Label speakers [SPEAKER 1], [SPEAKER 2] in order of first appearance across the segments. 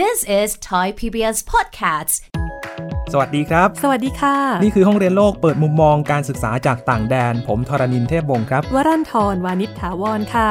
[SPEAKER 1] This is Thai PBS Podcasts
[SPEAKER 2] สวัสดีครับ
[SPEAKER 3] สวัสดีค่ะ
[SPEAKER 2] นี่คือห้องเรียนโลกเปิดมุมมองการศึกษาจากต่างแดน ผมทรณินเทพวงศ์ครับ
[SPEAKER 3] วรันทรวานิชถาวรค่ะ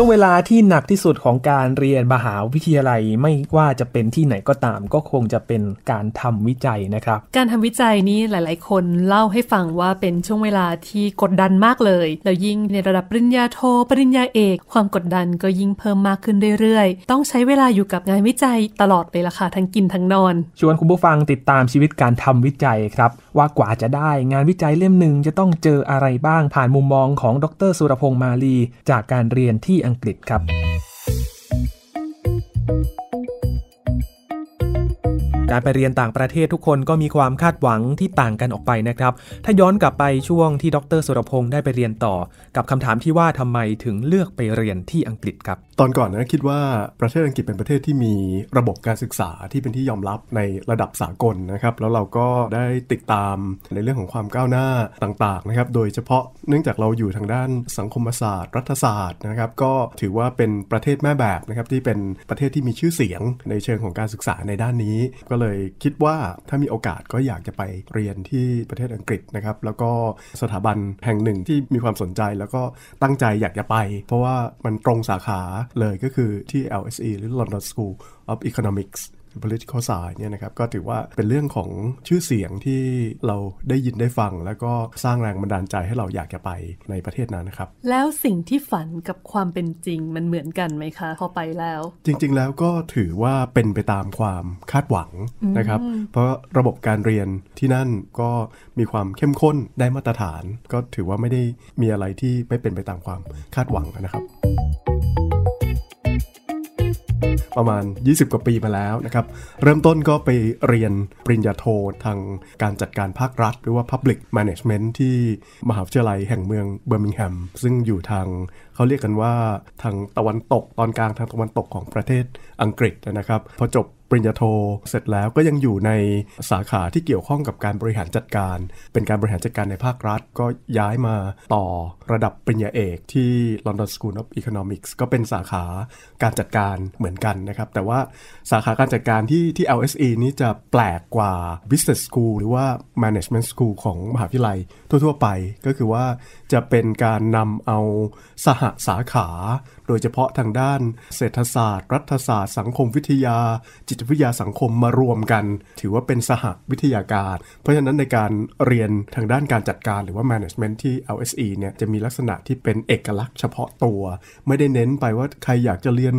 [SPEAKER 2] ช่วงเวลาที่หนักที่สุดของการเรียนมหาวิทยาลัยไม่ว่าจะเป็นที่ไหนก็ตาม ก็คงจะเป็นการทำวิจัยนะครับ
[SPEAKER 3] การทำวิจัยนี้หลาย ๆ คนเล่าให้ฟังว่าเป็นช่วงเวลาที่กดดันมากเลย แล้วยิ่งในระดับปริญญาโทปริญญาเอก ความกดดันก็ยิ่งเพิ่มมากขึ้นเรื่อย ๆ ต้องใช้เวลาอยู่กับงานวิจัยตลอดเลยล่ะค่ะทั้งกินทั้งนอน
[SPEAKER 2] ชวนคุณผู้ฟังติดตามชีวิตการทำวิจัยครับว่ากว่าจะได้งานวิจัยเล่มหนึ่งจะต้องเจออะไรบ้างผ่านมุมมองของดรสุรพงษ์มาลี จากการเรียนที่อังกฤษครับ การไปเรียนต่างประเทศทุกคนก็มีความคาดหวังที่ต่างกันออกไปนะครับ ถ้าย้อนกลับไปช่วงที่ดรสุรพงษ์ได้ไปเรียนต่อ กับคำถามที่ว่าทำไมถึงเลือกไปเรียนที่อังกฤษครับ
[SPEAKER 4] ตอนก่อนนะคิดว่าประเทศอังกฤษเป็นประเทศที่มีระบบการศึกษาที่เป็นที่ยอมรับในระดับสากลนะครับ แล้วเราก็ได้ติดตามในเรื่องของความก้าวหน้าต่างๆนะครับ โดยเฉพาะเนื่องจากเราอยู่ทางด้านสังคมศาสตร์ รัฐศาสตร์นะครับ ก็ถือว่าเป็นประเทศแม่แบบนะครับที่เป็นประเทศที่มีชื่อเสียงในเชิงของการศึกษาในด้านนี้ก็เลยคิดว่าถ้ามีโอกาสก็อยากจะไปเรียนที่ประเทศอังกฤษนะครับ แล้วก็สถาบันแห่งหนึ่งที่มีความสนใจแล้วก็ตั้งใจอยากจะไป เพราะว่ามันตรงสาขาเลยก็คือที่ LSE หรือ London School of Economics political science เนี่ยนะครับก็ถือว่าเป็นเรื่องของชื่อเสียงที่เราได้ยินได้ฟัง แล้วก็สร้างแรงบันดาลใจให้เราอยากจะไปในประเทศนั้นนะครับ
[SPEAKER 3] แล้วสิ่งที่ฝันกับความเป็นจริงมันเหมือนกันไหมคะ พอไปแล้ว
[SPEAKER 4] จริง ๆ แล้วก็ถือว่าเป็นไปตามความคาดหวังนะครับ เพราะระบบการเรียนที่นั่นก็มีความเข้มข้นได้มาตรฐาน ก็ถือว่าไม่ได้มีอะไรที่ไม่เป็นไปตามความคาดหวังนะครับ ประมาณ 20 กว่าปีมาแล้วนะครับ เริ่มต้นก็ไปเรียนปริญญาโททางการจัดการภาครัฐ หรือว่า Public Management ที่มหาวิทยาลัยแห่งเมืองเบอร์มิงแฮม ซึ่งอยู่ทางเขาเรียกกันว่าทางตะวันตกตอนกลางทางตะวันตกของประเทศอังกฤษนะครับพอจบปริญญาโทเสร็จแล้วก็ยังอยู่ในสาขาที่เกี่ยวข้องกับการบริหารจัดการ เป็นการบริหารจัดการในภาครัฐ ก็ย้ายมาต่อ ระดับปริญญาเอกที่ London School of Economics ก็เป็นสาขาการจัดการเหมือนกันนะครับ แต่ว่าสาขาการจัดการที่ที่ LSE นี้จะแปลกกว่า Business School หรือว่า Management School ของมหาวิทยาลัยทั่ว ๆ ไป ก็คือว่าจะเป็นการนำเอาสหสาขา โดยเฉพาะทางด้านเศรษฐศาสตร์ รัฐศาสตร์ สังคมวิทยา จิตวิทยาสังคมมารวมกัน ถือว่าเป็นสหวิทยาการ เพราะฉะนั้นในการเรียนทางด้านการจัดการหรือว่า management ที่ LSE เนี่ยจะมีลักษณะที่เป็นเอกลักษณ์เฉพาะตัว ไม่ได้เน้นไปว่าใครอยากจะเรียน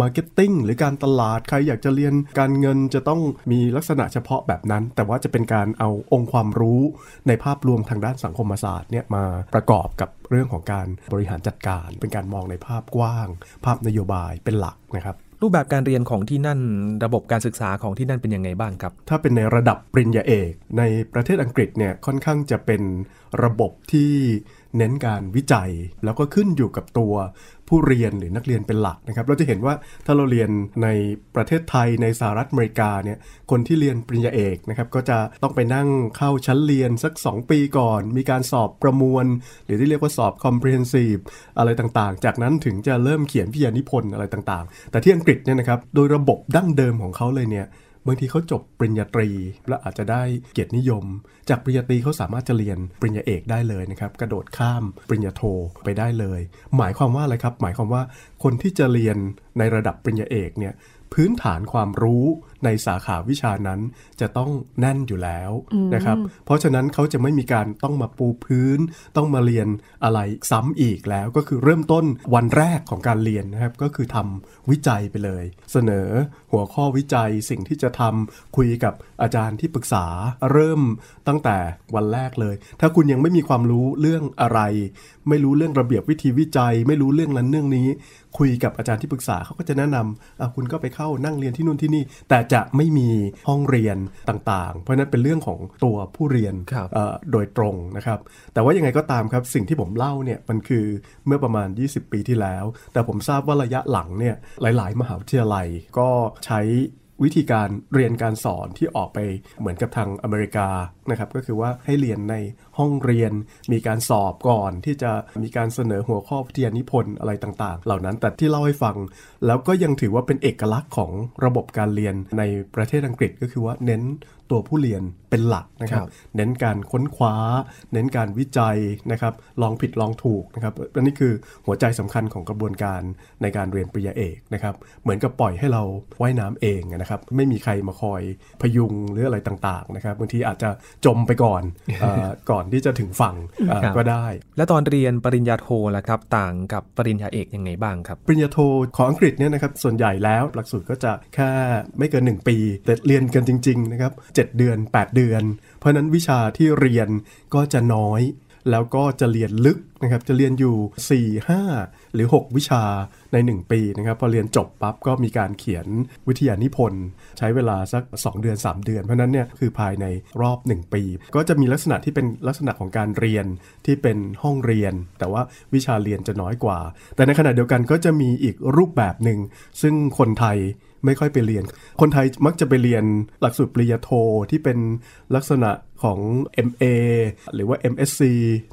[SPEAKER 4] marketing หรือการตลาดใครอยากจะเรียนการเงินจะต้องมีลักษณะเฉพาะแบบนั้น แต่ว่าจะเป็นการเอาองค์ความรู้ในภาพรวมทางด้านสังคมศาสตร์เนี่ยมาประกอบกับเรื่องของการบริหารจัดการ เป็นการมองในภาพกว้าง ภาพนโยบายเป็นหลักนะครับ
[SPEAKER 2] รูปแบบการเรียนของที่นั่นระบบการศึกษาของที่นั่นเป็นยังไงบ้างครับ
[SPEAKER 4] ถ้าเป็นในระดับปริญญาเอก ในประเทศอังกฤษเนี่ยค่อนข้างจะเป็นระบบที่ เน้นการวิจัยแล้วก็ขึ้นอยู่กับตัวผู้เรียนหรือนักเรียนเป็นหลักนะครับเราจะเห็นว่าถ้าเราเรียนในประเทศไทยในสหรัฐอเมริกาเนี่ยคนที่เรียนปริญญาเอกนะครับก็จะต้องไปนั่งเข้าชั้นเรียนสัก 2 ปีก่อน มีการสอบประมวล หรือที่เรียกว่าสอบ comprehensive อะไรต่างๆ จากนั้นถึงจะเริ่มเขียนพิยานิพนธ์อะไรต่างๆ แต่ที่อังกฤษเนี่ยนะครับโดยระบบดั้งเดิมของเขาเลยเนี่ย บางทีเขาจบปริญญาตรี และอาจจะได้เกียรตินิยม จากปริญญาตรีเขาสามารถจะเรียนปริญญาเอกได้เลยนะครับกระโดดข้ามปริญญาโทไปได้เลย หมายความว่าอะไรครับ หมายความว่าคนที่จะเรียนในระดับปริญญาเอกเนี่ยพื้นฐานความรู้ ในสาขาวิชานั้นจะต้องแน่นอยู่แล้วนะครับ เพราะฉะนั้นเขาจะไม่มีการต้องมาปูพื้น ต้องมาเรียนอะไรซ้ำอีกแล้วก็คือเริ่มต้นวันแรกของการเรียนนะครับ ก็คือทำวิจัยไปเลย เสนอหัวข้อวิจัยสิ่งที่จะทำคุยกับอาจารย์ที่ปรึกษาเริ่มตั้งแต่วันแรกเลย ถ้าคุณยังไม่มีความรู้เรื่องอะไร ไม่รู้เรื่องระเบียบวิธีวิจัย ไม่รู้เรื่องนั้นเรื่องนี้ คุยกับอาจารย์ที่ปรึกษาเขาก็จะแนะนำอะคุณก็ไปเข้านั่งเรียนที่นู่นที่นี่ แต่จะไม่มีห้องเรียนต่างๆ เพราะฉะนั้นเป็นเรื่องของตัวผู้เรียน
[SPEAKER 2] ครับ
[SPEAKER 4] เอ่อโดยตรงนะครับ แต่ว่ายังไงก็ตามครับสิ่งที่ผมเล่าเนี่ยมันคือเมื่อประมาณ 20 ปีที่แล้ว แต่ผมทราบว่าระยะหลังเนี่ยหลาย ๆ มหาวิทยาลัยก็ใช้วิธีการเรียนการสอนที่ออกไปเหมือนกับทางอเมริกานะครับก็คือว่าให้เรียนในห้องเรียน มีการสอบก่อนที่จะมีการเสนอหัวข้อวิทยานิพนธ์อะไรต่างๆ เหล่านั้นแต่ที่เล่าให้ฟัง แล้วก็ยังถือว่าเป็นเอกลักษณ์ของระบบการเรียนในประเทศอังกฤษก็คือว่าเน้นตัวผู้เรียนเป็นหลักนะครับ
[SPEAKER 2] ครับ
[SPEAKER 4] เน้นการค้นคว้า เน้นการวิจัยนะครับ ลองผิดลองถูกนะครับอันนี้คือหัวใจสำคัญของกระบวนการในการเรียนปริญญาเอกนะครับ เหมือนกับปล่อยให้เราว่ายน้ำเองนะครับ ไม่มีใครมาคอยพยุงหรืออะไรต่างๆนะครับ บางทีอาจจะจมไปก่อนเออก่อนที่จะถึงฝั่งเอ่อ
[SPEAKER 2] ครับ
[SPEAKER 4] ก็ได้
[SPEAKER 2] และตอนเรียนปริญญาโทล่ะครับ ต่างกับปริญญาเอกยังไงบ้างครับ
[SPEAKER 4] ปริญญาโทของอังกฤษเนี่ยนะครับส่วนใหญ่แล้วหลักสูตรก็จะแค่ไม่เกิน 1 ปี แต่เรียนกันจริงๆนะครับ7เดือน 8 เดือน เพราะฉะนั้นวิชาที่เรียนก็จะน้อย แล้วก็จะเรียนลึกนะครับ จะเรียนอยู่ 4 5 หรือ 6 วิชาใน 1 ปีนะครับ พอเรียนจบปั๊บก็มีการเขียนวิทยานิพนธ์ใช้เวลาสัก 2 เดือน 3 เดือน เพราะนั้นเนี่ยคือภายในรอบ 1 ปี ก็จะมีลักษณะที่เป็นลักษณะของการเรียนที่เป็นห้องเรียน แต่ว่าวิชาเรียนจะน้อยกว่า แต่ในขณะเดียวกันก็จะมีอีกรูปแบบหนึ่งซึ่งคนไทย ไม่ค่อยไปเรียน คนไทยมักจะไปเรียนหลักสูตรปริญญาโทที่เป็นลักษณะของ MA หรือว่า MSc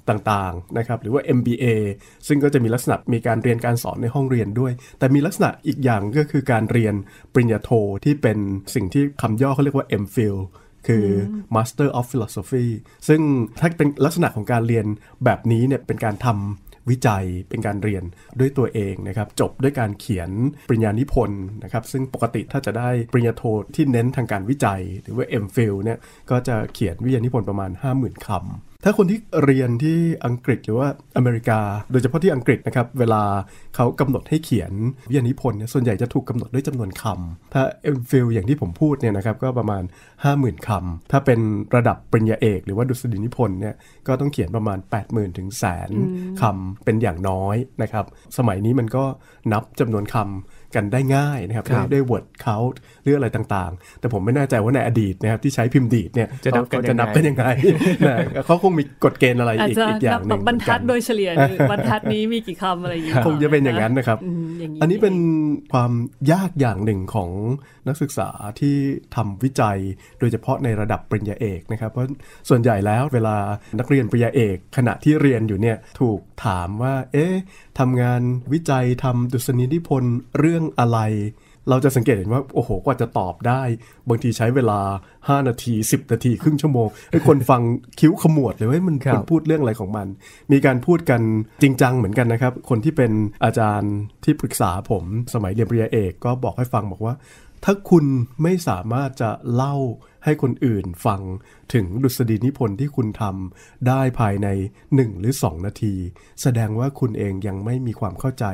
[SPEAKER 4] ต่างๆนะครับหรือว่า MBA ซึ่งก็จะมีลักษณะมีการเรียนการสอนในห้องเรียนด้วย แต่มีลักษณะอีกอย่างก็คือการเรียนปริญญาโทที่เป็นสิ่งที่คำย่อเขาเรียกว่า MPhil คือ Master of Philosophy ซึ่งถ้าเป็นลักษณะของการเรียนแบบนี้เนี่ยเป็นการทำ วิจัยเป็นการเรียนด้วยตัวเองนะครับจบด้วยการเขียนปริญญานิพนธ์นะครับซึ่งปกติถ้าจะได้ปริญญาโทที่เน้นทางการวิจัย หรือว่า MPhil เนี่ยก็จะเขียนวิทยานิพนธ์ประมาณ 50,000คำ ถ้าคนที่เรียนที่อังกฤษหรือว่าอเมริกา โดยเฉพาะที่อังกฤษนะครับ เวลาเขากำหนดให้เขียนวิทยานิพนธ์เนี่ยส่วนใหญ่จะถูกกำหนดด้วยจำนวนคำถ้า MPhil อย่างที่ผมพูดเนี่ยนะครับก็ประมาณ 50,000คำถ้าเป็นระดับปริญญาเอก หรือว่าดุษฎีนิพนธ์เนี่ยก็ต้องเขียนประมาณ 80,000ถึงแสนคำเป็นอย่างน้อยนะครับสมัยนี้มันก็นับจำนวนคำ กันได้ง่ายนะครับ
[SPEAKER 2] ครับ
[SPEAKER 4] ด้วย word count หรืออะไรต่างๆ แต่ผมไม่แน่ใจว่าในอดีตนะครับที่ใช้พิมพ์ดีดเนี่ย
[SPEAKER 2] จะนับกัน
[SPEAKER 4] เขาจะนับกันยังไงนะเขาคงมีกฎเกณฑ์อะไร
[SPEAKER 3] อาจ
[SPEAKER 4] อีก
[SPEAKER 3] จะ
[SPEAKER 4] อีกอย่า
[SPEAKER 3] นับ
[SPEAKER 4] งห
[SPEAKER 3] แบ
[SPEAKER 4] นึ่
[SPEAKER 3] บ
[SPEAKER 4] ง
[SPEAKER 3] บรรทัด
[SPEAKER 4] เหมือนกัน
[SPEAKER 3] โดยเฉลี่ยหรือบรรทัดนี้มีกี่คำอะไรอย่างเงี้ย
[SPEAKER 4] คงจะเป็นอย่างนั้นนะครับ
[SPEAKER 3] อืมอย่าง
[SPEAKER 4] อันนี้เป็นความยากอย่างหนึ่งของนักศึกษาที่ทำวิจัยโดยเฉพาะในระดับปริญญาเอกนะครับเพราะส่วนใหญ่แล้วเวลานักเรียนปริญญาเอก ขณะที่เรียนอยู่เนี่ยถูก ถามว่า เอ๊ะทำงานวิจัยทำดุษณีนิพนธ์เรื่องอะไร เราจะสังเกตเห็นว่า โอ้โห กว่าจะตอบได้ บางทีใช้เวลา 5 นาที 10 นาที ครึ่งชั่วโมงให้คนฟังคิ้วขมวดเลยว่ามัน
[SPEAKER 2] ครับ
[SPEAKER 4] มันพูดเรื่องอะไรของมัน มีการพูดกันจริงจังเหมือนกันนะครับ คนที่เป็นอาจารย์ที่ปรึกษาผมสมัยเรียนปริญญาเอกก็บอกให้ฟังบอกว่า ถ้าคุณไม่สามารถจะเล่า ให้คนอื่นฟังถึงดุษฎีนิพนธ์ที่คุณทำได้ภายใน 1 หรือ 2 นาที แสดงว่าคุณเองยังไม่มีความเข้าใจ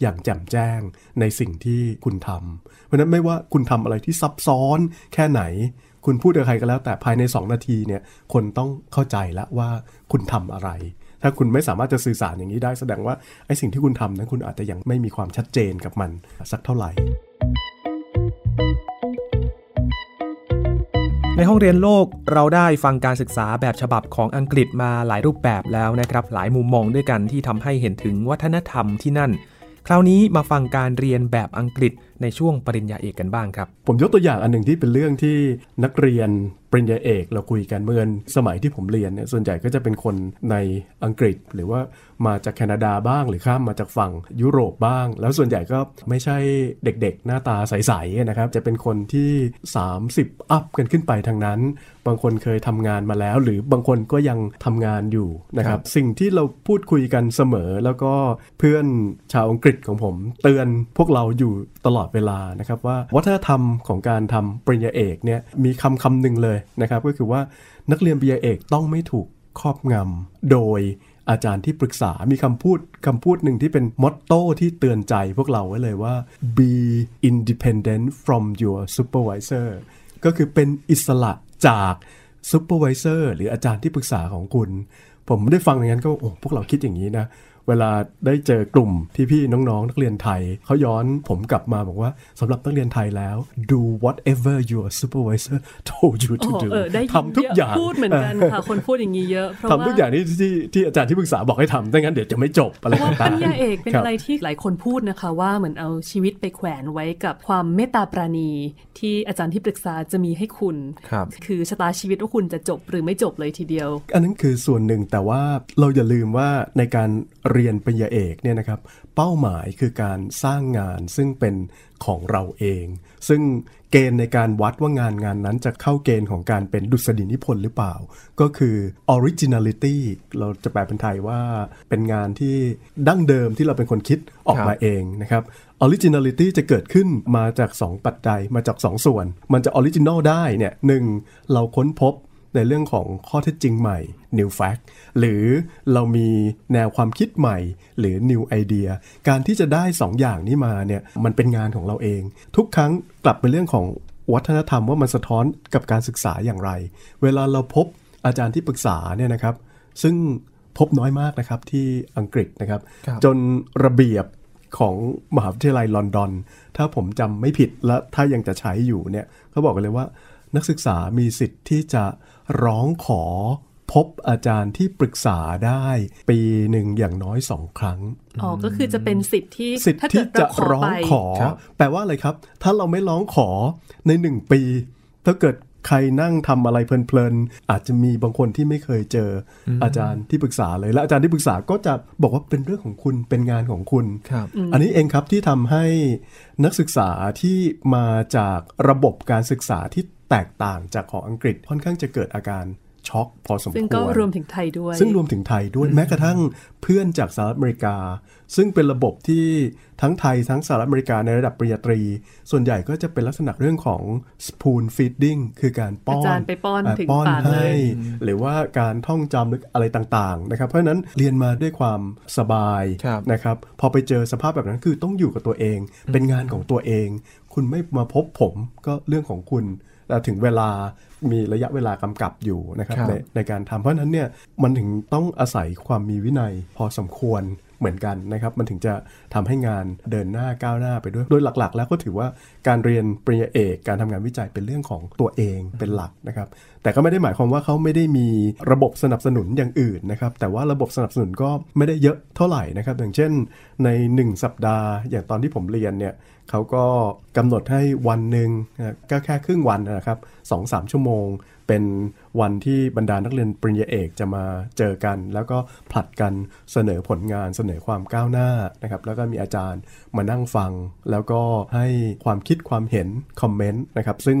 [SPEAKER 4] อย่างแจ่มแจ้งในสิ่งที่คุณทำเพราะนั้นไม่ว่าคุณทำอะไรที่ซับซ้อนแค่ไหน คุณพูดกับใครก็แล้วแต่ภายใน 2 นาทีเนี่ยคนต้องเข้าใจแล้วว่าคุณทำอะไรถ้าคุณไม่สามารถจะสื่อสารอย่างนี้ได้แสดงว่าไอ้สิ่งที่คุณทำนั้นคุณอาจจะยังไม่มีความชัดเจนกับมันสักเท่าไหร่
[SPEAKER 2] ในห้องเรียนโลกเราได้ฟังการศึกษาแบบฉบับของอังกฤษมาหลายรูปแบบแล้วนะครับ หลายมุมมองด้วยกันที่ทำให้เห็นถึงวัฒนธรรมที่นั่น คราวนี้มาฟังการเรียนแบบอังกฤษ ในช่วงปริญญาเอกกันบ้างครับ
[SPEAKER 4] ผมยกตัวอย่างอันหนึ่งที่เป็นเรื่องที่นักเรียนปริญญาเอกเราคุยกันเมื่อสมัยที่ผมเรียนเนี่ยส่วนใหญ่ก็จะเป็นคนในอังกฤษ หรือว่ามาจากแคนาดาบ้างหรือข้ามมาจากฝั่งยุโรปบ้าง แล้วส่วนใหญ่ก็ไม่ใช่เด็กๆ หน้าตาใสๆนะครับจะเป็นคนที่ 30 อัพกันขึ้นไปทางนั้น บางคนเคยทำงานมาแล้ว หรือบางคนก็ยังทำงานอยู่นะครับสิ่งที่เราพูดคุยกันเสมอแล้วก็เพื่อนชาวอังกฤษของผม เตือนพวกเราอยู่ ตลอดเวลานะครับว่าวัฒนธรรมของการทำปริญญาเอกเนี่ยมีคำคำหนึ่งเลยนะครับก็คือว่านักเรียนปริญญาเอกต้องไม่ถูกครอบงำโดยอาจารย์ที่ปรึกษา มีคำพูดคำพูดหนึ่งที่เป็นมอตโต้ที่เตือนใจพวกเราไว้เลยว่า be independent from your supervisor ก็คือเป็นอิสระจาก supervisor หรืออาจารย์ที่ปรึกษาของคุณ ผมได้ฟังอย่างนั้นก็โอ้พวกเราคิดอย่างนี้นะ เวลาได้เจอกลุ่มพี่ๆน้องๆ นักเรียนไทย เขาย้อนผมกลับมาบอกว่าสำหรับนักเรียนไทยแล้ว do whatever your supervisor told you
[SPEAKER 3] โอ้
[SPEAKER 4] to
[SPEAKER 3] โห
[SPEAKER 4] do
[SPEAKER 3] เออได้ยิน
[SPEAKER 4] ทำทุกอย่าง
[SPEAKER 3] พูดเหมือนกันค่ะ คนพูดอย่างนี้เยอะเพราะว่า
[SPEAKER 4] ทำทุกอย่างที่ที่ที่อาจารย์ที่ปรึกษาบอกให้ทำไม่งั้นเดี๋ยวจะไม่จบอะไร
[SPEAKER 3] เพราะว่าป
[SPEAKER 4] ต่าง
[SPEAKER 3] ริญญาเอกเป็น
[SPEAKER 4] คบ
[SPEAKER 3] อะไรที่หลายคนพูดนะคะว่าเหมือนเอาชีวิตไปแขวนไว้กับความเมตตาปราณี ที่อาจารย์ที่ปรึกษาจะมีให้คุณ
[SPEAKER 2] ครับ
[SPEAKER 3] คือชะตาชีวิตว่าคุณจะจบหรือไม่จบเลยทีเดียว
[SPEAKER 4] อันนั้นคือส่วนหนึ่งแต่ว่าเราอย่าลืมว่าในการเเรียนปริญญาเอกเนี่ยนะครับเป้าหมายคือการสร้างงานซึ่งเป็นของเราเอง ซึ่งเกณฑ์ในการวัดว่างานงานนั้นจะเข้าเกณฑ์ของการเป็นดุษฎีนิพนธ์หรือเปล่า ก็คือ originality เราจะแปลเป็นไทยว่าเป็นงานที่ดั้งเดิมที่เราเป็นคนคิดออกมาเองนะครับ originality จะเกิดขึ้นมาจาก 2 ปัจจัยมาจาก 2 ส่วน มันจะ original ได้เนี่ยหนึ่งเราค้นพบ ในเรื่องของข้อเท็จจริงใหม่ new fact หรือเรามีแนวความคิดใหม่ หรือ new idea การที่จะได้ 2 อย่างนี้มาเนี่ยมันเป็นงานของเราเอง ทุกครั้งกลับไปเรื่องของวัฒนธรรมว่ามันสะท้อนกับการศึกษาอย่างไร เวลาเราพบอาจารย์ที่ปรึกษาเนี่ยนะครับ ซึ่งพบน้อยมากนะครับที่อังกฤษนะครับ
[SPEAKER 2] ครับ
[SPEAKER 4] จนระเบียบของมหาวิทยาลัยลอนดอน ถ้าผมจำไม่ผิดและถ้ายังจะใช้อยู่เนี่ยเขาบอกกันเลยว่า นักศึกษามีสิทธิ์ที่จะ ร้องขอพบอาจารย์ที่ปรึกษาได้ ปีหนึ่งอย่างน้อยสองครั้ง
[SPEAKER 3] อ๋อ ก็คือจะเป็นสิทธิ์ที่
[SPEAKER 4] สิทธิ์
[SPEAKER 3] ถ้า
[SPEAKER 4] ที่
[SPEAKER 3] เกิด
[SPEAKER 4] จะ
[SPEAKER 3] เราขอ
[SPEAKER 4] ร้อ
[SPEAKER 3] ไป
[SPEAKER 4] งขอ
[SPEAKER 2] ครับ
[SPEAKER 4] แปลว่าอะไรครับ ถ้าเราไม่ร้องขอในหนึ่งปี ถ้าเกิดใครนั่งทำอะไรเพลินๆ อาจจะมีบางคนที่ไม่เคยเจอออาจารย์ที่ปรึกษาเลย และอาจารย์ที่ปรึกษาก็จะบอกว่าเป็นเรื่องของคุณเป็นงานของคุณ
[SPEAKER 2] ครับ
[SPEAKER 4] อันนี้เองครับที่ทำให้นักศึกษาที่มาจากระบบการศึกษาที่ แตกต่างจากของอังกฤษค่อนข้างจะเกิดอาการช็อกพอสมควร
[SPEAKER 3] ซึ่งก็รวมถึงไทยด้วย
[SPEAKER 4] ซึ่งรวมถึงไทยด้วยแม้กระทั่งเพื่อนจากสหรัฐอเมริกา ซึ่งเป็นระบบที่ทั้งไทยทั้งสหรัฐอเมริกาในระดับปริญญาตรี ส่วนใหญ่ก็จะเป็นลักษณะเรื่องของ spoon feeding คือการป้อน
[SPEAKER 3] อาจารย์ไปป้อนะถึง
[SPEAKER 4] ป้อน
[SPEAKER 3] ปากเลย
[SPEAKER 4] ให้ หรือว่าการท่องจำหรืออะไรต่างๆนะครับเพราะฉะนั้นเรียนมาด้วยความสบาย
[SPEAKER 2] ครับ
[SPEAKER 4] นะครับพอไปเจอสภาพแบบนั้นคือต้องอยู่กับตัวเอง เป็นงานของตัวเอง คุณไม่มาพบผมก็เรื่องของคุณแต่ ถึงเวลามีระยะเวลากำกับอยู่นะครับ
[SPEAKER 2] ครับ
[SPEAKER 4] ในในการทำเพราะฉะนั้นเนี่ยมันถึงต้องอาศัยความมีวินัยพอสมควร เหมือนกันนะครับ มันถึงจะทำให้งานเดินหน้าก้าวหน้าไปด้วย โดยหลักๆ แล้วก็ถือว่าการเรียนปริญญาเอก การทำงานวิจัยเป็นเรื่องของตัวเองเป็นหลักนะครับ แต่ก็ไม่ได้หมายความว่าเขาไม่ได้มีระบบสนับสนุนอย่างอื่นนะครับ แต่ว่าระบบสนับสนุนก็ไม่ได้เยอะเท่าไหร่นะครับ อย่างเช่น ใน 1 สัปดาห์ อย่างตอนที่ผมเรียนเนี่ยเขาก็กำหนดให้วันหนึ่งก็แค่ครึ่งวันนะครับสองสามชั่วโมง เป็นวันที่บรรดานักเรียนปริญญาเอกจะมาเจอกัน แล้วก็ผลัดกันเสนอผลงานเสนอความก้าวหน้านะครับแล้วก็มีอาจารย์มานั่งฟัง แล้วก็ให้ความคิดความเห็นคอมเมนต์นะครับซึ่ง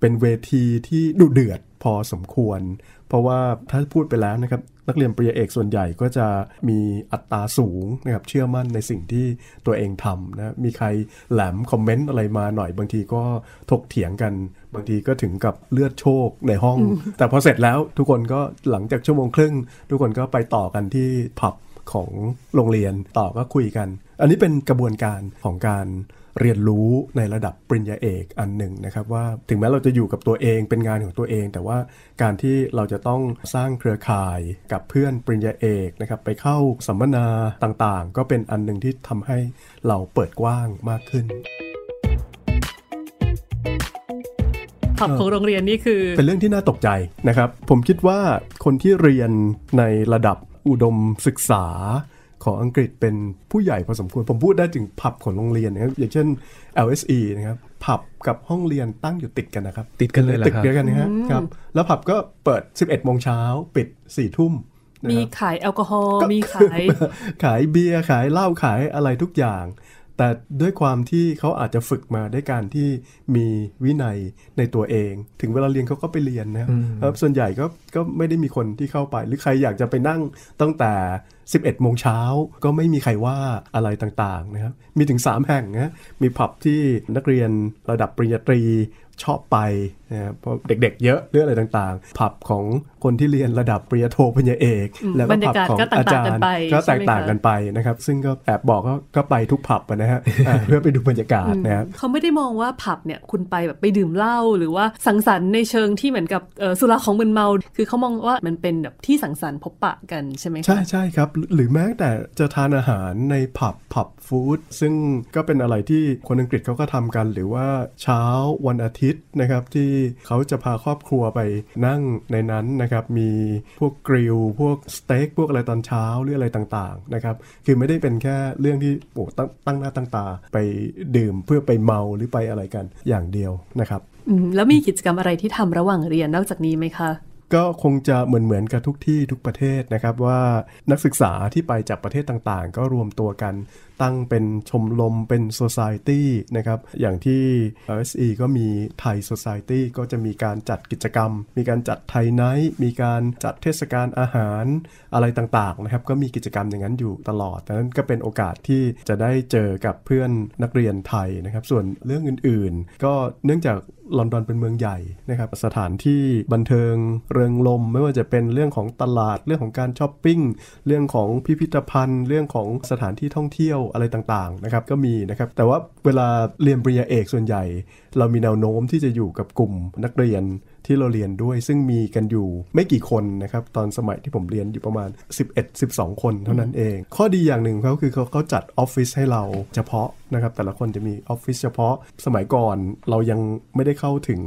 [SPEAKER 4] เป็นเวทีที่ดุเดือดพอสมควร เพราะว่าถ้าพูดไปแล้วนะครับนักเรียนปริญญาเอกส่วนใหญ่ก็จะมีอัตราสูงนะครับเชื่อมั่นในสิ่งที่ตัวเองทำนะมีใครแหลมคอมเมนต์อะไรมาหน่อยบางทีก็ถกเถียงกัน บางทีก็ถึงกับเลือดโชคในห้อง แต่พอเสร็จแล้วทุกคนก็หลังจากชั่วโมงครึ่ง ทุกคนก็ไปต่อกันที่ผับของโรงเรียนต่อก็คุยกัน อันนี้เป็นกระบวนการของการเรียนรู้ในระดับปริญญาเอกอันหนึ่งนะครับ ว่าถึงแม้เราจะอยู่กับตัวเองเป็นงานของตัวเอง แต่ว่าการที่เราจะต้องสร้างเครือข่ายกับเพื่อนปริญญาเอกนะครับไปเข้าสัมมนาต่างๆ ก็เป็นอันหนึ่งที่ทำให้เราเปิดกว้างมากขึ้น
[SPEAKER 3] ผับของโรงเรียนนี่คือ
[SPEAKER 4] เป็นเรื่องที่น่าตกใจนะครับ ผมคิดว่าคนที่เรียนในระดับอุดมศึกษาของอังกฤษเป็นผู้ใหญ่พอสมควร ผมพูดได้ถึงผับของโรงเรียนนะครับอย่างเช่น LSE นะครับผับกับห้องเรียนตั้งอยู่ติดกันนะครับ
[SPEAKER 2] ติดกันเลยเหรอ
[SPEAKER 4] ติด
[SPEAKER 2] ครับ
[SPEAKER 4] เดียวกันนะฮะครับ แล้วผับก็เปิด 11โมงเช้าปิด4ทุ่มนะ
[SPEAKER 3] มี
[SPEAKER 4] ครับ
[SPEAKER 3] ขายแอลกอฮอล์
[SPEAKER 4] ก็
[SPEAKER 3] มีขาย
[SPEAKER 4] ขายเบียร์ขายเหล้าขายอะไรทุกอย่าง แต่ด้วยความที่เขาอาจจะฝึกมาด้วยการที่มีวินัยในตัวเอง ถึงเวลาเรียนเขาก็ไปเรียนนะครับครับส่วนใหญ่ก็ก็ไม่ได้มีคนที่เข้าไป หรือใครอยากจะไปนั่งตั้งแต่ 11 โมงเช้าก็ไม่มีใครว่าอะไรต่างๆนะครับ มีถึง 3 แห่งนะ มีผับที่นักเรียนระดับปริญญาตรีชอบไปนะครับเพราะเด็กๆ เยอะเรื่องอะไรต่างๆ ผับของคนที่เรียนระดับปริญญาโทปริญญาเอก
[SPEAKER 3] อืม
[SPEAKER 4] แล้วก็ผับของ
[SPEAKER 3] บรรยากาศก็
[SPEAKER 4] อา
[SPEAKER 3] ต่างๆ
[SPEAKER 4] จาร
[SPEAKER 3] กัน
[SPEAKER 4] ย์
[SPEAKER 3] ไป
[SPEAKER 4] ก็แต
[SPEAKER 3] ใช่
[SPEAKER 4] ก
[SPEAKER 3] ไหม
[SPEAKER 4] ต่าง
[SPEAKER 3] คะ
[SPEAKER 4] กันไปนะครับ ซึ่งก็แอบบอกก็ก็ไปทุกผับอะนะฮะอ่าเพื่อไปดูบรรยากาศนะครับ
[SPEAKER 3] เขาไม่ได้มองว่าผับเนี่ยคุณไปแบบไปดื่มเหล้าหรือว่าสังสรรค์ในเชิงที่เหมือนกับเอ่อสุราของมึนเมาคือเขามองว่ามันเป็นแบบที่สังสรรค์พบปะกันใช่ไหมคะ
[SPEAKER 4] ใช่ใช่ครับ หรือแม้แต่จะทานอาหารในผับผับฟู้ดซึ่งก็เป็นอะไรที่คนอังกฤษเขาก็ทำกัน หรือว่าเช้าวันอาทิตย์นะครับที่เขาจะพาครอบครัวไปนั่งในนั้นนะครับมีพวกกริลพวกสเต็กพวกอะไรตอนเช้าหรืออะไรต่างๆนะครับคือไม่ได้เป็นแค่เรื่องที่โอ้ตั้งตั้งหน้าตั้งตาไปดื่มเพื่อไปเมาหรือไปอะไรกันอย่างเดียวนะครับ
[SPEAKER 3] อืมแล้วมีกิจกรรมอะไรที่ทำระหว่างเรียนนอกจากนี้ไหมคะ
[SPEAKER 4] ก็คงจะเหมือนเหมือนกับทุกที่ทุกประเทศนะครับว่านักศึกษาที่ไปจากประเทศต่างๆ ก็รวมตัวกันตั้งเป็นชมรมเป็น society นะครับอย่างที่ RSE ก็มีไทย society ก็จะมีการจัดกิจกรรม มีการจัดไทยไนท์มีการจัดเทศกาลอาหารอะไรต่างๆนะครับก็มีกิจกรรมอย่างนั้นอยู่ตลอดดังนั้นก็เป็นโอกาสที่จะได้เจอกับเพื่อนนักเรียนไทยนะครับส่วนเรื่องอื่นๆ ก็เนื่องจาก ลอนดอนเป็นเมืองใหญ่นะครับสถานที่บันเทิงเริงลม ไม่ว่าจะเป็นเรื่องของตลาดเรื่องของการช้อปปิ้งเรื่องของพิพิธภัณฑ์ เรื่องของสถานที่ท่องเที่ยวอะไรต่างๆนะครับก็มีนะครับแต่ว่าเวลาเรียนปริญญาเอกส่วนใหญ่ เรามีแนวโน้มที่จะอยู่กับกลุ่มนักเรียน ที่เราเรียนด้วย ซึ่งมีกันอยู่ไม่กี่คนนะครับ ตอนสมัยที่ผมเรียนอยู่ประมาณ 11-12 คนเท่านั้นเอง ข้อดีอย่างหนึ่งเขาคือเขาเขาจัดออฟฟิศให้เราเฉพาะนะครับ แต่ละคนจะมีออฟฟิศเฉพาะสมัยก่อนเรายังไม่ได้เข้าถึง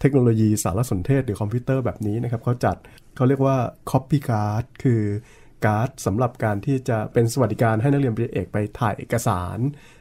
[SPEAKER 4] เทคโนโลยีสารสนเทศหรือคอมพิวเตอร์แบบนี้นะครับเขาจัดเขาเรียกว่า copy card คือการ์ดสำหรับการที่จะเป็นสวัสดิการให้นักเรียนปริญญาเอกไปถ่ายเอกสาร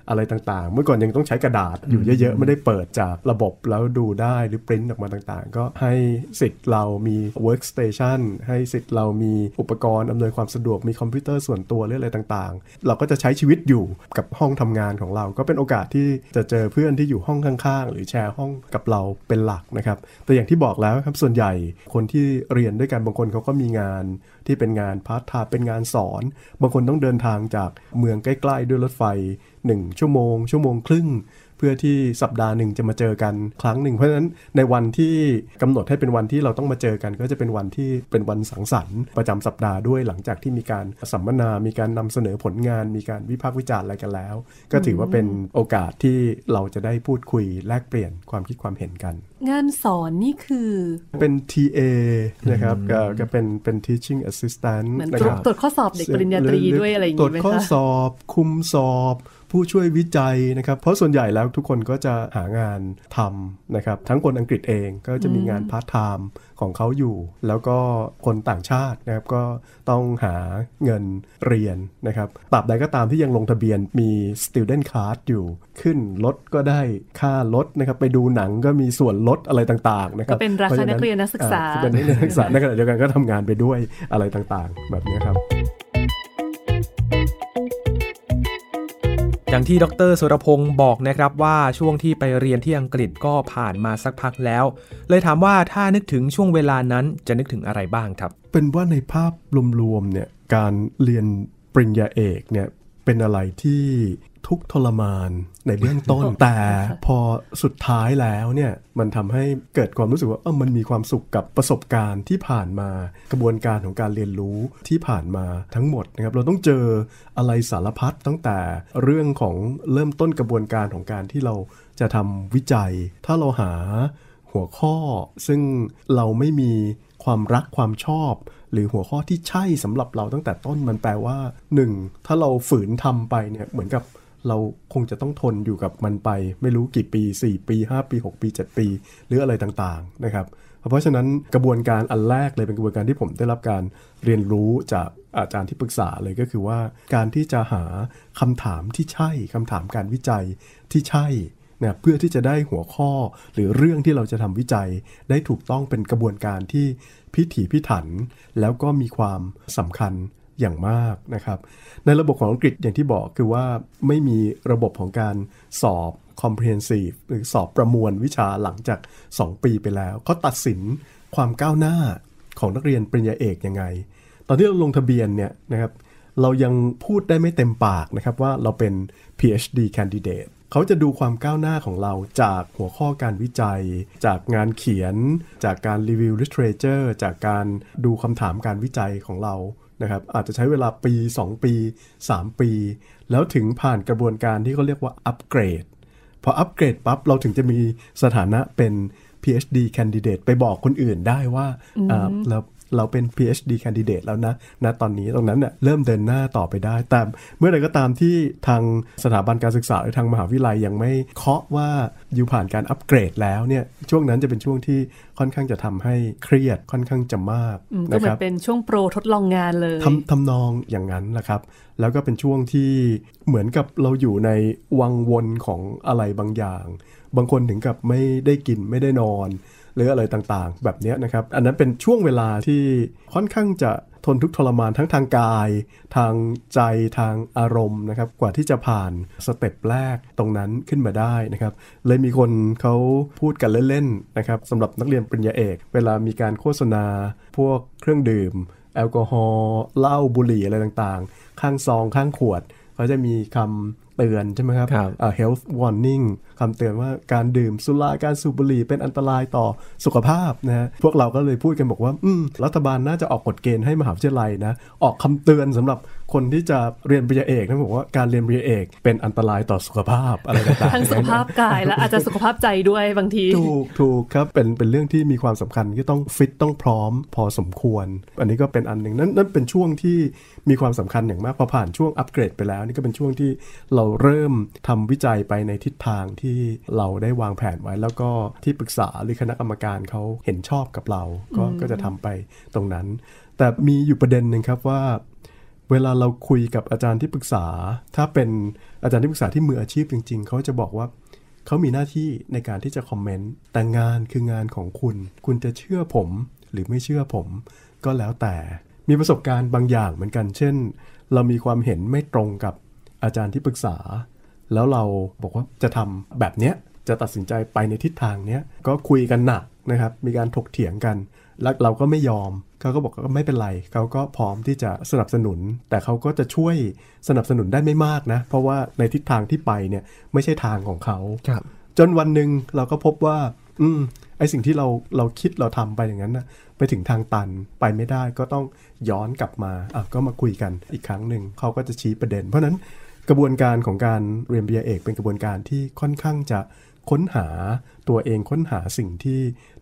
[SPEAKER 4] อะไรต่างๆ เมื่อก่อนยังต้องใช้กระดาษอยู่เยอะๆ ไม่ได้เปิดจากระบบแล้วดูได้หรือปริ้นออกมาต่างๆ ก็ให้สิทธิ์เรามี workstation ให้สิทธิ์เรามีอุปกรณ์อำนวยความสะดวกมีคอมพิวเตอร์ส่วนตัวหรืออะไรต่างๆ เราก็จะใช้ชีวิตอยู่กับห้องทำงานของเรา ก็เป็นโอกาสที่จะเจอเพื่อนที่อยู่ห้องข้างๆ หรือแชร์ห้องกับเราเป็นหลักนะครับแต่อย่างที่บอกแล้วครับส่วนใหญ่คนที่เรียนด้วยกันบางคนเขาก็มีงานที่เป็นงานพาร์ทไทม์เป็นงานสอน บางคนต้องเดินทางจากเมืองใกล้ ๆ ด้วยรถไฟ 1 ชั่วโมง ชั่วโมงครึ่ง เพื่อที่สัปดาห์หนึ่งจะมาเจอกันครั้งหนึ่งเพราะฉะนั้นในวันที่กำหนดให้เป็นวันที่เราต้องมาเจอกัน ก็จะเป็นวันที่เป็นวันสังสรรค์ประจำสัปดาห์ด้วยหลังจากที่มีการสัมมนา มีการนำเสนอผลงาน มีการวิพากษ์วิจารณ์อะไรกันแล้ว ก็ถือว่าเป็นโอกาสที่เราจะได้พูดคุยแลกเปลี่ยนความคิดความเห็นกัน
[SPEAKER 3] งานสอนนี่คือ
[SPEAKER 4] เป็น TA นะครับก็ก็เป็นเป็น teaching assistant
[SPEAKER 3] เหมือน
[SPEAKER 4] นะ
[SPEAKER 3] ตร
[SPEAKER 4] ควรับ
[SPEAKER 3] จตรวจข้อสอบเด็กปริญญาตรีด้วยอะไรอย่าง
[SPEAKER 4] ตรว
[SPEAKER 3] นี้
[SPEAKER 4] จ
[SPEAKER 3] ไหม
[SPEAKER 4] ข้อ
[SPEAKER 3] คะ
[SPEAKER 4] สอบ คุมสอบ ผู้ช่วยวิจัยนะครับ เพราะส่วนใหญ่แล้วทุกคนก็จะหางานทำนะครับ ทั้งคนอังกฤษเองก็จะมีงานพาร์ทไทม์ของเขาอยู่ แล้วก็คนต่างชาตินะครับก็ต้องหาเงินเรียนนะครับตราบใดก็ตามที่ยังลงทะเบียนมี student card อยู่ ขึ้นรถก็ได้ค่ารถนะครับ ไปดูหนังก็มีส่วนลดอะไรต่างๆนะครับ
[SPEAKER 3] ก็เป็นราคานักเรียนนักศึกษา
[SPEAKER 4] อ่เป็นนักเรียนนักศึกษาในขณะเดียวกันก็ทำงานไปด้วยอะไรต่างๆ แบบนี้ครับ
[SPEAKER 2] อย่างที่ดรสุรพงศ์บอกนะครับว่าช่วงที่ไปเรียนที่อังกฤษก็ผ่านมาสักพักแล้ว เลยถามว่าถ้านึกถึงช่วงเวลานั้นจะนึกถึงอะไรบ้างครับ
[SPEAKER 4] เป็นว่าในภาพรวมๆเนี่ยการเรียนปริญญาเอกเนี่ยเป็นอะไรที่ ทุกข์ทรมานในเบื้องต้น แต่พอสุดท้ายแล้วเนี่ยมันทำให้เกิดความรู้สึกว่าเออมันมีความสุขกับประสบการณ์ที่ผ่านมากระบวนการของการเรียนรู้ที่ผ่านมาทั้งหมดนะครับเราต้องเจออะไรสารพัดตั้งแต่เรื่องของเริ่มต้นกระบวนการของการที่เราจะทำวิจัย ถ้าเราหาหัวข้อ ซึ่งเราไม่มีความรักความชอบ หรือหัวข้อที่ใช่สำหรับเราตั้งแต่ต้นมันแปลว่า 1. ถ้าเราฝืนทำไปเนี่ยเหมือนกับ เราคงจะต้องทนอยู่กับมันไป ไม่รู้กี่ปี 4 ปี 5 ปี 6 ปี 7 ปี หรืออะไรต่างๆนะครับ เพราะฉะนั้นกระบวนการอันแรกเลยเป็นกระบวนการที่ผมได้รับการเรียนรู้จากอาจารย์ที่ปรึกษาเลยก็คือว่า การที่จะหาคำถามที่ใช่คำถามการวิจัยที่ใช่นะเพื่อที่จะได้หัวข้อหรือเรื่องที่เราจะทำวิจัย ได้ถูกต้องเป็นกระบวนการที่พิถีพิถัน แล้วก็มีความสำคัญ อย่างมากนะครับ ในระบบของอังกฤษอย่างที่บอกคือว่าไม่มีระบบของการสอบ comprehensive หรือสอบประมวลวิชาหลังจาก 2 ปีไปแล้วเขาตัดสินความก้าวหน้าของนักเรียนปริญญาเอกยังไง ตอนที่เราลงทะเบียนเนี่ยนะครับเรายังพูดได้ไม่เต็มปากนะครับว่าเราเป็น PhD candidate เขาจะดูความก้าวหน้าของเราจากหัวข้อการวิจัย จากงานเขียน จากการรีวิว literature จากการดูคำถามการวิจัยของเรา นะครับอาจจะใช้เวลาปี 2 ปี 3 ปี แล้วถึงผ่านกระบวนการที่เขาเรียกว่าอัปเกรดพออัปเกรดปั๊บเราถึงจะมีสถานะเป็น PhD candidate ไปบอกคนอื่นได้ว่าอ่าเรา เราเป็น PhD candidate แล้วนะนะตอนนี้ตรงนั้นเน่ยเริ่มเดินหน้าต่อไปได้ แต่เมื่อใดก็ตามที่ทางสถาบันการศึกษาหรือทางมหาวิทยาลัยยังไม่เคาะว่าอยู่ผ่านการอัปเกรดแล้วเนี่ยช่วงนั้นจะเป็นช่วงที่ค่อนข้างจะทำให้เครียดค่อนข้างจะมาก
[SPEAKER 3] อืมก็
[SPEAKER 4] นะ
[SPEAKER 3] เหมื
[SPEAKER 4] ค
[SPEAKER 3] อ
[SPEAKER 4] รับ
[SPEAKER 3] นเป็นช่วงโปรทดลองงานเลย
[SPEAKER 4] ทำทำนองอย่างนั้นแหละครับ แล้วก็เป็นช่วงที่เหมือนกับเราอยู่ในวังวนของอะไรบางอย่าง บางคนถึงกับไม่ได้กินไม่ได้นอน หรืออะไรต่างๆ แบบนี้นะครับ อันนั้นเป็นช่วงเวลาที่ค่อนข้างจะทนทุกข์ทรมานทั้งทางกาย ทางใจทางอารมณ์นะครับ กว่าที่จะผ่านสเต็ปแรกตรงนั้นขึ้นมาได้นะครับ เลยมีคนเขาพูดกันเล่นๆนะครับสำหรับนักเรียนปริญญาเอก เวลามีการโฆษณา พวกเครื่องดื่ม แอลกอฮอล์เหล้าบุหรี่อะไรต่างๆ ข้างซองข้างขวดเขาจะมีคำ เตือนใช่ไหมครับ
[SPEAKER 2] ครับ
[SPEAKER 4] อ่า health warning คำเตือนว่าการดื่มสุราการสูบบุหรี่เป็นอันตรายต่อสุขภาพนะฮะพวกเราก็เลยพูดกันบอกว่า อืมรัฐบาลน่าจะออกกฎเกณฑ์ให้มหาวิทยาลัยนะ ออกคำเตือนสำหรับ คนที่จะเรียนปริญญาเอกนะบอกว่าการเรียนปริญญาเอกเป็นอันตรายต่อสุขภาพอะไรต่างๆ
[SPEAKER 3] ทั้งสุขภาพกายและอาจจะสุขภาพใจด้วยบางที
[SPEAKER 4] ถูกถูกครับเป็นเป็นเรื่องที่มีความสำคัญที่ต้องฟิตต้องพร้อมพอสมควร อันนี้ก็เป็นอันหนึ่งนั่นนั่นเป็นช่วงที่มีความสำคัญอย่างมากพอผ่านช่วงอัปเกรดไปแล้ว นี่ก็เป็นช่วงที่เราเริ่มทำวิจัยไปในทิศทางที่เราได้วางแผนไว้ แล้วก็ที่ปรึกษาหรือคณะกรรมการเขาเห็นชอบกับเรา ก็ก็จะทำไปตรงนั้น แต่มีอยู่ประเด็นหนึ่งครับว่า เวลาเราคุยกับอาจารย์ที่ปรึกษา ถ้าเป็นอาจารย์ที่ปรึกษาที่มืออาชีพจริง ๆ เขาจะบอกว่าเขามีหน้าที่ในการที่จะคอมเมนต์แต่งานคืองานของคุณ คุณจะเชื่อผมหรือไม่เชื่อผม ก็แล้วแต่มีประสบการณ์บางอย่างเหมือนกัน เช่น เรามีความเห็นไม่ตรงกับอาจารย์ที่ปรึกษา แล้วเราบอกว่าจะทำแบบเนี้ยจะตัดสินใจไปในทิศทางเนี้ยก็คุยกันหนักนะครับ มีการถกเถียงกัน แล้วเราก็ไม่ยอม เขาก็บอกว่าไม่เป็นไร เขาก็พร้อมที่จะสนับสนุน แต่เขาก็จะช่วยสนับสนุนได้ไม่มากนะ เพราะว่าในทิศทางที่ไปเนี่ยไม่ใช่ทางของเขา
[SPEAKER 2] ครับ
[SPEAKER 4] จนวันหนึ่งเราก็พบว่า อืมไอสิ่งที่เราเราคิดเราทำไปอย่างนั้นนะไปถึงทางตันไปไม่ได้ก็ต้องย้อนกลับมาอะก็มาคุยกันอีกครั้งหนึ่งเขาก็จะชี้ประเด็น เพราะฉะนั้นกระบวนการของการเรียนปริญญาเอกเป็นกระบวนการที่ค่อนข้างจะ ค้นหาตัวเองค้นหาสิ่งที่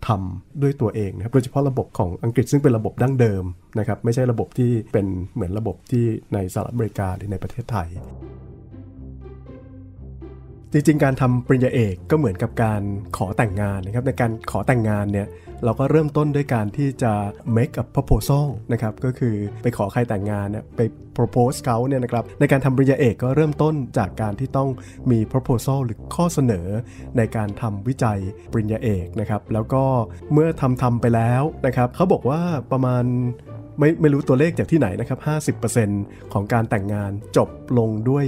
[SPEAKER 4] ทำด้วยตัวเองนะครับโดยเฉพาะระบบของอังกฤษซึ่งเป็นระบบดั้งเดิมนะครับไม่ใช่ระบบที่เป็นเหมือนระบบที่ในสหรัฐอเมริกาหรือในประเทศไทย จริงๆ การทำปริญญาเอกก็เหมือนกับการขอแต่งงานนะครับในการขอแต่งงานเนี่ยเราก็เริ่มต้นด้วยการที่จะ make a proposal นะครับก็คือไปขอใครแต่งงานเนี่ยไป propose เขาเนี่ยนะครับในการทำปริญญาเอกก็เริ่มต้นจากการที่ต้องมี proposal หรือข้อเสนอ ในการทำวิจัยปริญญาเอกนะครับแล้วก็เมื่อทำทำไปแล้วนะครับเขาบอกว่าประมาณไม่ไม่รู้ตัวเลขจากที่ไหนนะครับ 50%ของการแต่งงานจบลงด้วย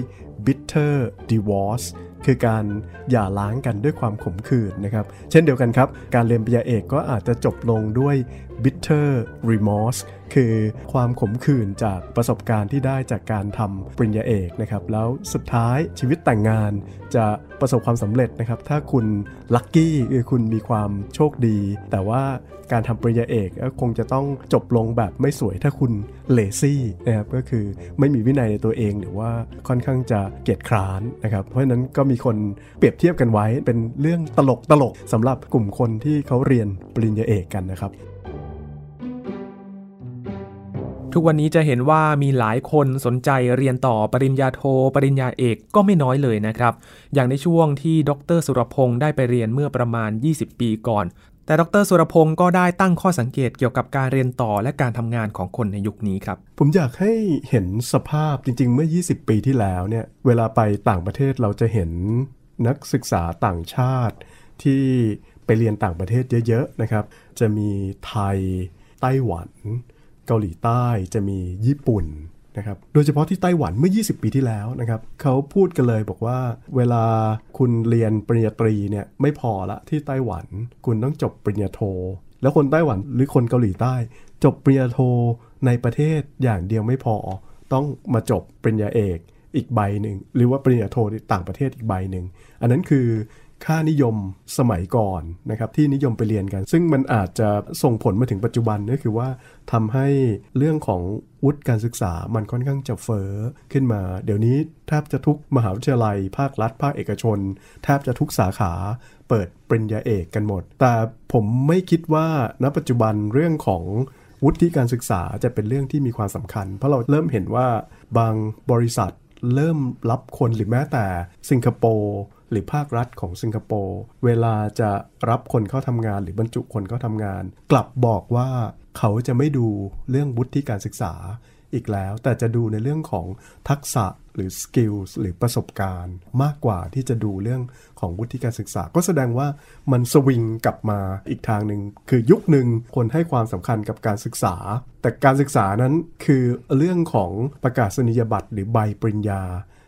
[SPEAKER 4] bitter divorce คือการหย่าร้างกันด้วยความขมขื่นนะครับ เช่นเดียวกันครับ การเรียนปริญญาเอกก็อาจจะจบลงด้วย bitter remorse คือความขมขื่นจากประสบการณ์ที่ได้จากการทำปริญญาเอกนะครับ แล้วสุดท้ายชีวิตแต่งงานจะประสบความสำเร็จนะครับ ถ้าคุณลัคกี้คือคุณมีความโชคดี แต่ว่า การทำปริญญาเอกก็คงจะต้องจบลงแบบไม่สวยถ้าคุณเลซี่นะครับก็คือไม่มีวินัยในตัวเองหรือว่าค่อนข้างจะเกียจคร้านนะครับ เพราะฉะนั้นก็มีคนเปรียบเทียบกันไว้เป็นเรื่องตลกตลกสำหรับกลุ่มคนที่เขาเรียนปริญญาเอกกันนะครับ
[SPEAKER 2] ทุกวันนี้จะเห็นว่ามีหลายคนสนใจเรียนต่อปริญญาโทปริญญาเอกก็ไม่น้อยเลยนะครับ อย่างในช่วงที่ดรสุรพงศ์ได้ไปเรียนเมื่อประมาณ 20 ปีก่อน แต่ดรสุรพงศ์ก็ได้ตั้งข้อสังเกตเกี่ยวกับการเรียนต่อและการทำงานของคนในยุคนี้ครับ
[SPEAKER 4] ผมอยากให้เห็นสภาพจริง ๆ เมื่อ 20 ปีที่แล้วเนี่ยเวลาไปต่างประเทศเราจะเห็นนักศึกษาต่างชาติ ที่ไปเรียนต่างประเทศเยอะๆนะครับ จะมีไทย ไต้หวัน เกาหลีใต้จะมีญี่ปุ่น นะครับโดยเฉพาะที่ไต้หวันเมื่อ 20 ปีที่แล้วนะครับเขาพูดกันเลยบอกว่าเวลาคุณเรียนปริญญาตรีเนี่ยไม่พอละที่ไต้หวัน คุณต้องจบปริญญาโท แล้วคนไต้หวันหรือคนเกาหลีใต้ จบปริญญาโทในประเทศอย่างเดียวไม่พอ ต้องมาจบปริญญาเอกอีกใบหนึ่งหรือว่าปริญญาโทต่างประเทศอีกใบหนึ่งอันนั้นคือ ค่านิยมสมัยก่อนนะครับที่นิยมไปเรียนกัน ซึ่งมันอาจจะส่งผลมาถึงปัจจุบันก็คือว่าทำให้เรื่องของวุฒิการศึกษามันค่อนข้างจะเฟอ้อขึ้นมา เดี๋ยวนี้แทบจะทุกมหาวิทยาลัย ภาครัฐ ภาคเอกชน แทบจะทุกสาขาเปิดปริญญาเอกกันหมด แต่ผมไม่คิดว่าณปัจจุบันเรื่องของวุฒิการศึกษาจะเป็นเรื่องที่มีความสำคัญ เพราะเราเริ่มเห็นว่าบางบริษัทเริ่มรับคนหรือแม้แต่สิงคโปร์ หรือภาครัฐของสิงคโปร์เวลาจะรับคนเข้าทำงานหรือบรรจุคนเข้าทำงาน กลับบอกว่าเขาจะไม่ดูเรื่องวุฒิการศึกษาอีกแล้ว แต่จะดูในเรื่องของทักษะหรือสกิลหรือประสบการณ์ มากกว่าที่จะดูเรื่องของวุฒิการศึกษา ก็แสดงว่ามันสวิงกลับมาอีกทางหนึ่งคือยุคหนึ่งคนให้ความสำคัญกับการศึกษา แต่การศึกษานั้นคือเรื่องของประกาศนียบัตรหรือใบปริญญา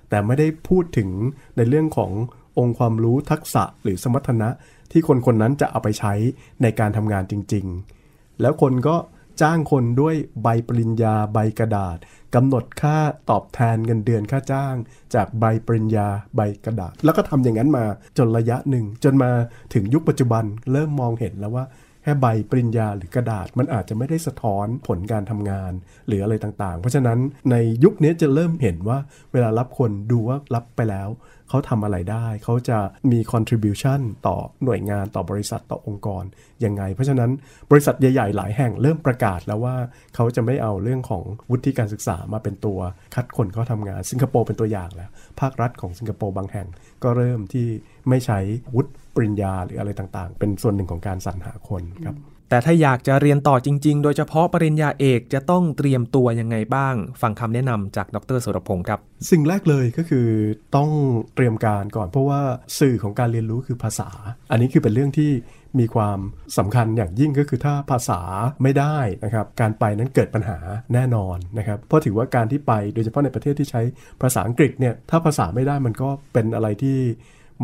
[SPEAKER 4] แต่ไม่ได้พูดถึงในเรื่องของ องค์ความรู้ทักษะหรือสมรรถนะ ที่คนคนนั้นจะเอาไปใช้ในการทำงานจริง ๆ แล้วคนก็จ้างคนด้วยใบปริญญาใบกระดาษกำหนดค่าตอบแทนเงินเดือนค่าจ้าง จากใบปริญญาใบกระดาษ แล้วก็ทำอย่างนั้นมาจนระยะหนึ่ง จนมาถึงยุคปัจจุบันเริ่มมองเห็นแล้วว่าแค่ใบปริญญาหรือกระดาษมันอาจจะไม่ได้สะท้อนผลการทำงาน หรืออะไรต่างๆ เพราะฉะนั้นในยุคนี้จะเริ่มเห็นว่าเวลารับคนดูว่ารับไปแล้วเขาทำอะไรได้ เขาจะมี contribution ต่อหน่วยงานต่อบริษัทต่อองค์กรยังไง เพราะฉะนั้นบริษัทใหญ่ ๆ หลายแห่งเริ่มประกาศแล้วว่าเขาจะไม่เอาเรื่องของวุฒิการศึกษามาเป็นตัวคัดคนเขาทำงานสิงคโปร์เป็นตัวอย่างแล้ว ภาครัฐของสิงคโปร์บางแห่งก็เริ่มที่ไม่ใช้วุฒิ ริญญาหรืออะไรต่างๆ เป็นส่วนหนึ่งของการสรรหาคนครับ
[SPEAKER 2] แต่ถ้าอยากจะเรียนต่อจริง ๆ โดยเฉพาะปริญญาเอกจะต้องเตรียมตัวยังไงบ้าง ฟังคำแนะนำจากดรสุรพงศ์ครับ
[SPEAKER 4] สิ่งแรกเลยก็คือต้องเตรียมการก่อน เพราะว่าสื่อของการเรียนรู้คือภาษา อันนี้คือเป็นเรื่องที่มีความสำคัญอย่างยิ่งก็คือถ้าภาษาไม่ได้นะครับการไปนั้นเกิดปัญหาแน่นอนนะครับเพราะถือว่าการที่ไปโดยเฉพาะในประเทศที่ใช้ภาษาอังกฤษเนี่ยถ้าภาษาไม่ได้มันก็เป็นอะไรที่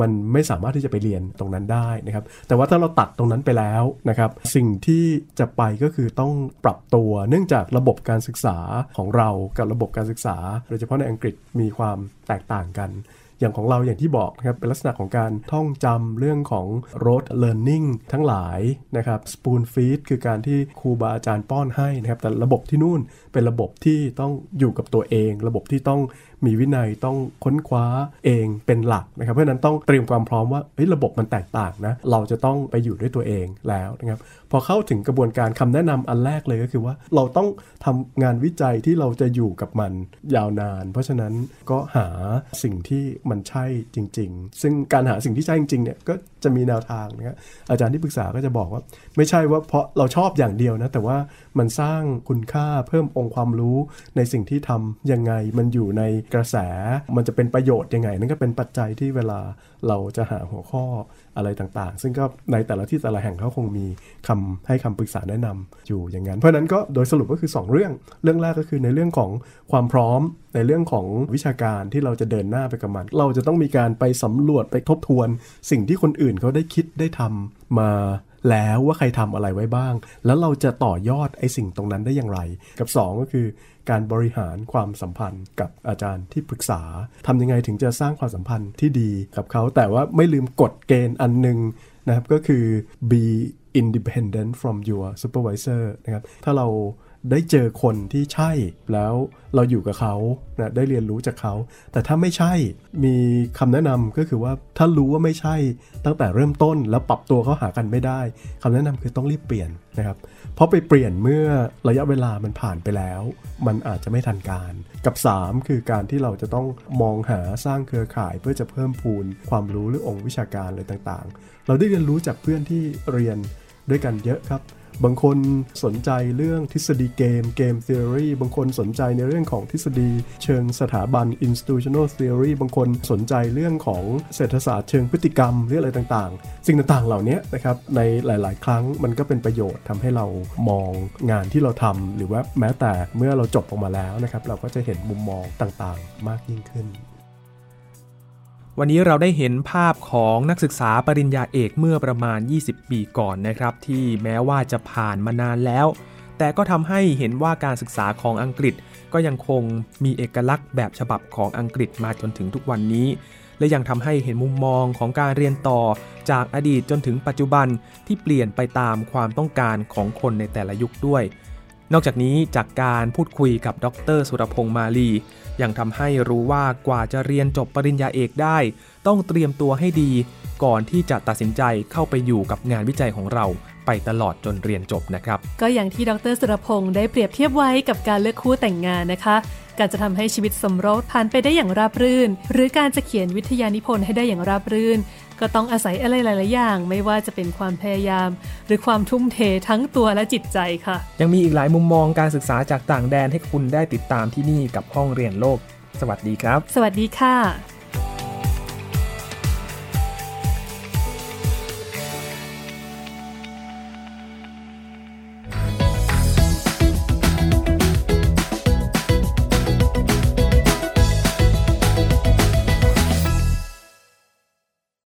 [SPEAKER 4] มันไม่สามารถที่จะไปเรียนตรงนั้นได้นะครับ แต่ว่าถ้าเราตัดตรงนั้นไปแล้วนะครับ สิ่งที่จะไปก็คือต้องปรับตัว เนื่องจากระบบการศึกษาของเรากับระบบการศึกษา โดยเฉพาะในอังกฤษมีความแตกต่างกันอย่างของเราอย่างที่บอกนะครับเป็นลักษณะของการท่องจำเรื่องของ rote learning ทั้งหลายนะครับ spoon feed คือการที่ครูบาอาจารย์ป้อนให้นะครับ แต่ระบบที่นู่นเป็นระบบที่ต้องอยู่กับตัวเอง ระบบที่ต้องมีวินัยต้องค้นคว้าเองเป็นหลักนะครับเพราะนั้นต้องเตรียมความพร้อมว่าระบบมันแตกต่างนะเราจะต้องไปอยู่ด้วยตัวเองแล้วนะครับพอเข้าถึงกระบวนการคำแนะนำอันแรกเลยก็คือว่าเราต้องทำงานวิจัยที่เราจะอยู่กับมันยาวนาน เพราะฉะนั้นก็หาสิ่งที่มันใช่จริง ๆ ซึ่งการหาสิ่งที่ใช่จริงๆเนี่ยก็ จะมีแนวทางนะครับอาจารย์ที่ปรึกษาก็จะบอกว่า ไม่ใช่ว่าเพราะเราชอบอย่างเดียวนะ แต่ว่ามันสร้างคุณค่าเพิ่มองค์ความรู้ในสิ่งที่ทำยังไง มันอยู่ในกระแส มันจะเป็นประโยชน์ยังไง นั่นก็เป็นปัจจัยที่เวลาเราจะหาหัวข้ออะไรต่างๆ ซึ่งก็ในแต่ละที่แต่ละแห่งเขาคงมีคำให้คำปรึกษาแนะนำอยู่อย่างนั้น เพราะนั้นก็โดยสรุปก็คือ 2 เรื่อง เรื่องแรกก็คือในเรื่องของความพร้อม ในเรื่องของวิชาการที่เราจะเดินหน้าไปกับมัน เราจะต้องมีการไปสำรวจไปทบทวน สิ่งที่คนอื่นเขาได้คิดได้ทำมาแล้วว่าใครทำอะไรไว้บ้าง แล้วเราจะต่อยอดไอ้สิ่งตรงนั้นได้อย่างไร กับ 2 ก็คือการบริหารความสัมพันธ์กับอาจารย์ที่ปรึกษาทำยังไงถึงจะสร้างความสัมพันธ์ที่ดีกับเขา แต่ว่าไม่ลืมกฎเกณฑ์อันหนึ่งนะครับก็คือ be independent from your supervisor นะครับถ้าเรา ได้เจอคนที่ใช่แล้วเราอยู่กับเขานะได้เรียนรู้จากเขา แต่ถ้าไม่ใช่มีคำแนะนำก็คือว่าถ้ารู้ว่าไม่ใช่ตั้งแต่เริ่มต้นแล้วปรับตัวเขาหากันไม่ได้คำแนะนำคือต้องรีบเปลี่ยนนะครับเพราะไปเปลี่ยนเมื่อระยะเวลามันผ่านไปแล้ว มันอาจจะไม่ทันการ กับ 3 คือการที่เราจะต้องมองหาสร้างเครือข่ายเพื่อจะเพิ่มพูนความรู้หรือองค์วิชาการอะไรต่างๆ เราได้เรียนรู้จากเพื่อนที่เรียนด้วยกันเยอะครับ บางคนสนใจเรื่องทฤษฎีเกมเกม theory บางคนสนใจในเรื่องของทฤษฎีเชิงสถาบัน institutional theory บางคนสนใจเรื่องของเศรษฐศาสตร์เชิงพฤติกรรมเรื่องอะไรต่างๆ สิ่งต่างๆเหล่านี้นะครับในหลายๆ ครั้งมันก็เป็นประโยชน์ทำให้เรามองงานที่เราทำหรือว่าแม้แต่เมื่อเราจบออกมาแล้วนะครับเราก็จะเห็นมุมมองต่างๆ มากยิ่งขึ้น
[SPEAKER 2] วันนี้เราได้เห็นภาพของนักศึกษาปริญญาเอกเมื่อประมาณ 20 ปีก่อนนะครับ ที่แม้ว่าจะผ่านมานานแล้ว แต่ก็ทำให้เห็นว่าการศึกษาของอังกฤษ ก็ยังคงมีเอกลักษณ์แบบฉบับของอังกฤษมาจนถึงทุกวันนี้ และยังทำให้เห็นมุมมองของการเรียนต่อ จากอดีตจนถึงปัจจุบันที่เปลี่ยนไปตามความต้องการของคนในแต่ละยุคด้วย นอกจากนี้จากการพูดคุยกับดรสุรพงษ์มาลี ยังทำให้รู้ว่ากว่าจะเรียนจบปริญญาเอกได้ ต้องเตรียมตัวให้ดี ก่อนที่จะตัดสินใจเข้าไปอยู่กับงานวิจัยของเราไปตลอดจนเรียนจบนะครับ
[SPEAKER 3] ก็อย่างที่ดรสุรพงษ์ได้เปรียบเทียบไว้กับการเลือกคู่แต่งงานนะคะ การจะทำให้ชีวิตสมรสผ่านไปได้อย่างราบรื่น หรือการจะเขียนวิทยานิพนธ์ให้ได้อย่างราบรื่น ก็ต้องอาศัยอะไรหลาย ๆ อย่าง ไม่ว่าจะเป็นความพยายาม หรือความทุ่มเททั้งตัวและจิตใจค่ะ
[SPEAKER 2] ยังมีอีกหลายมุมมองการศึกษาจากต่างแดนให้คุณได้ติดตามที่นี่กับห้องเรียนโลก สวัสดีครับ
[SPEAKER 3] สวัสดีค่ะ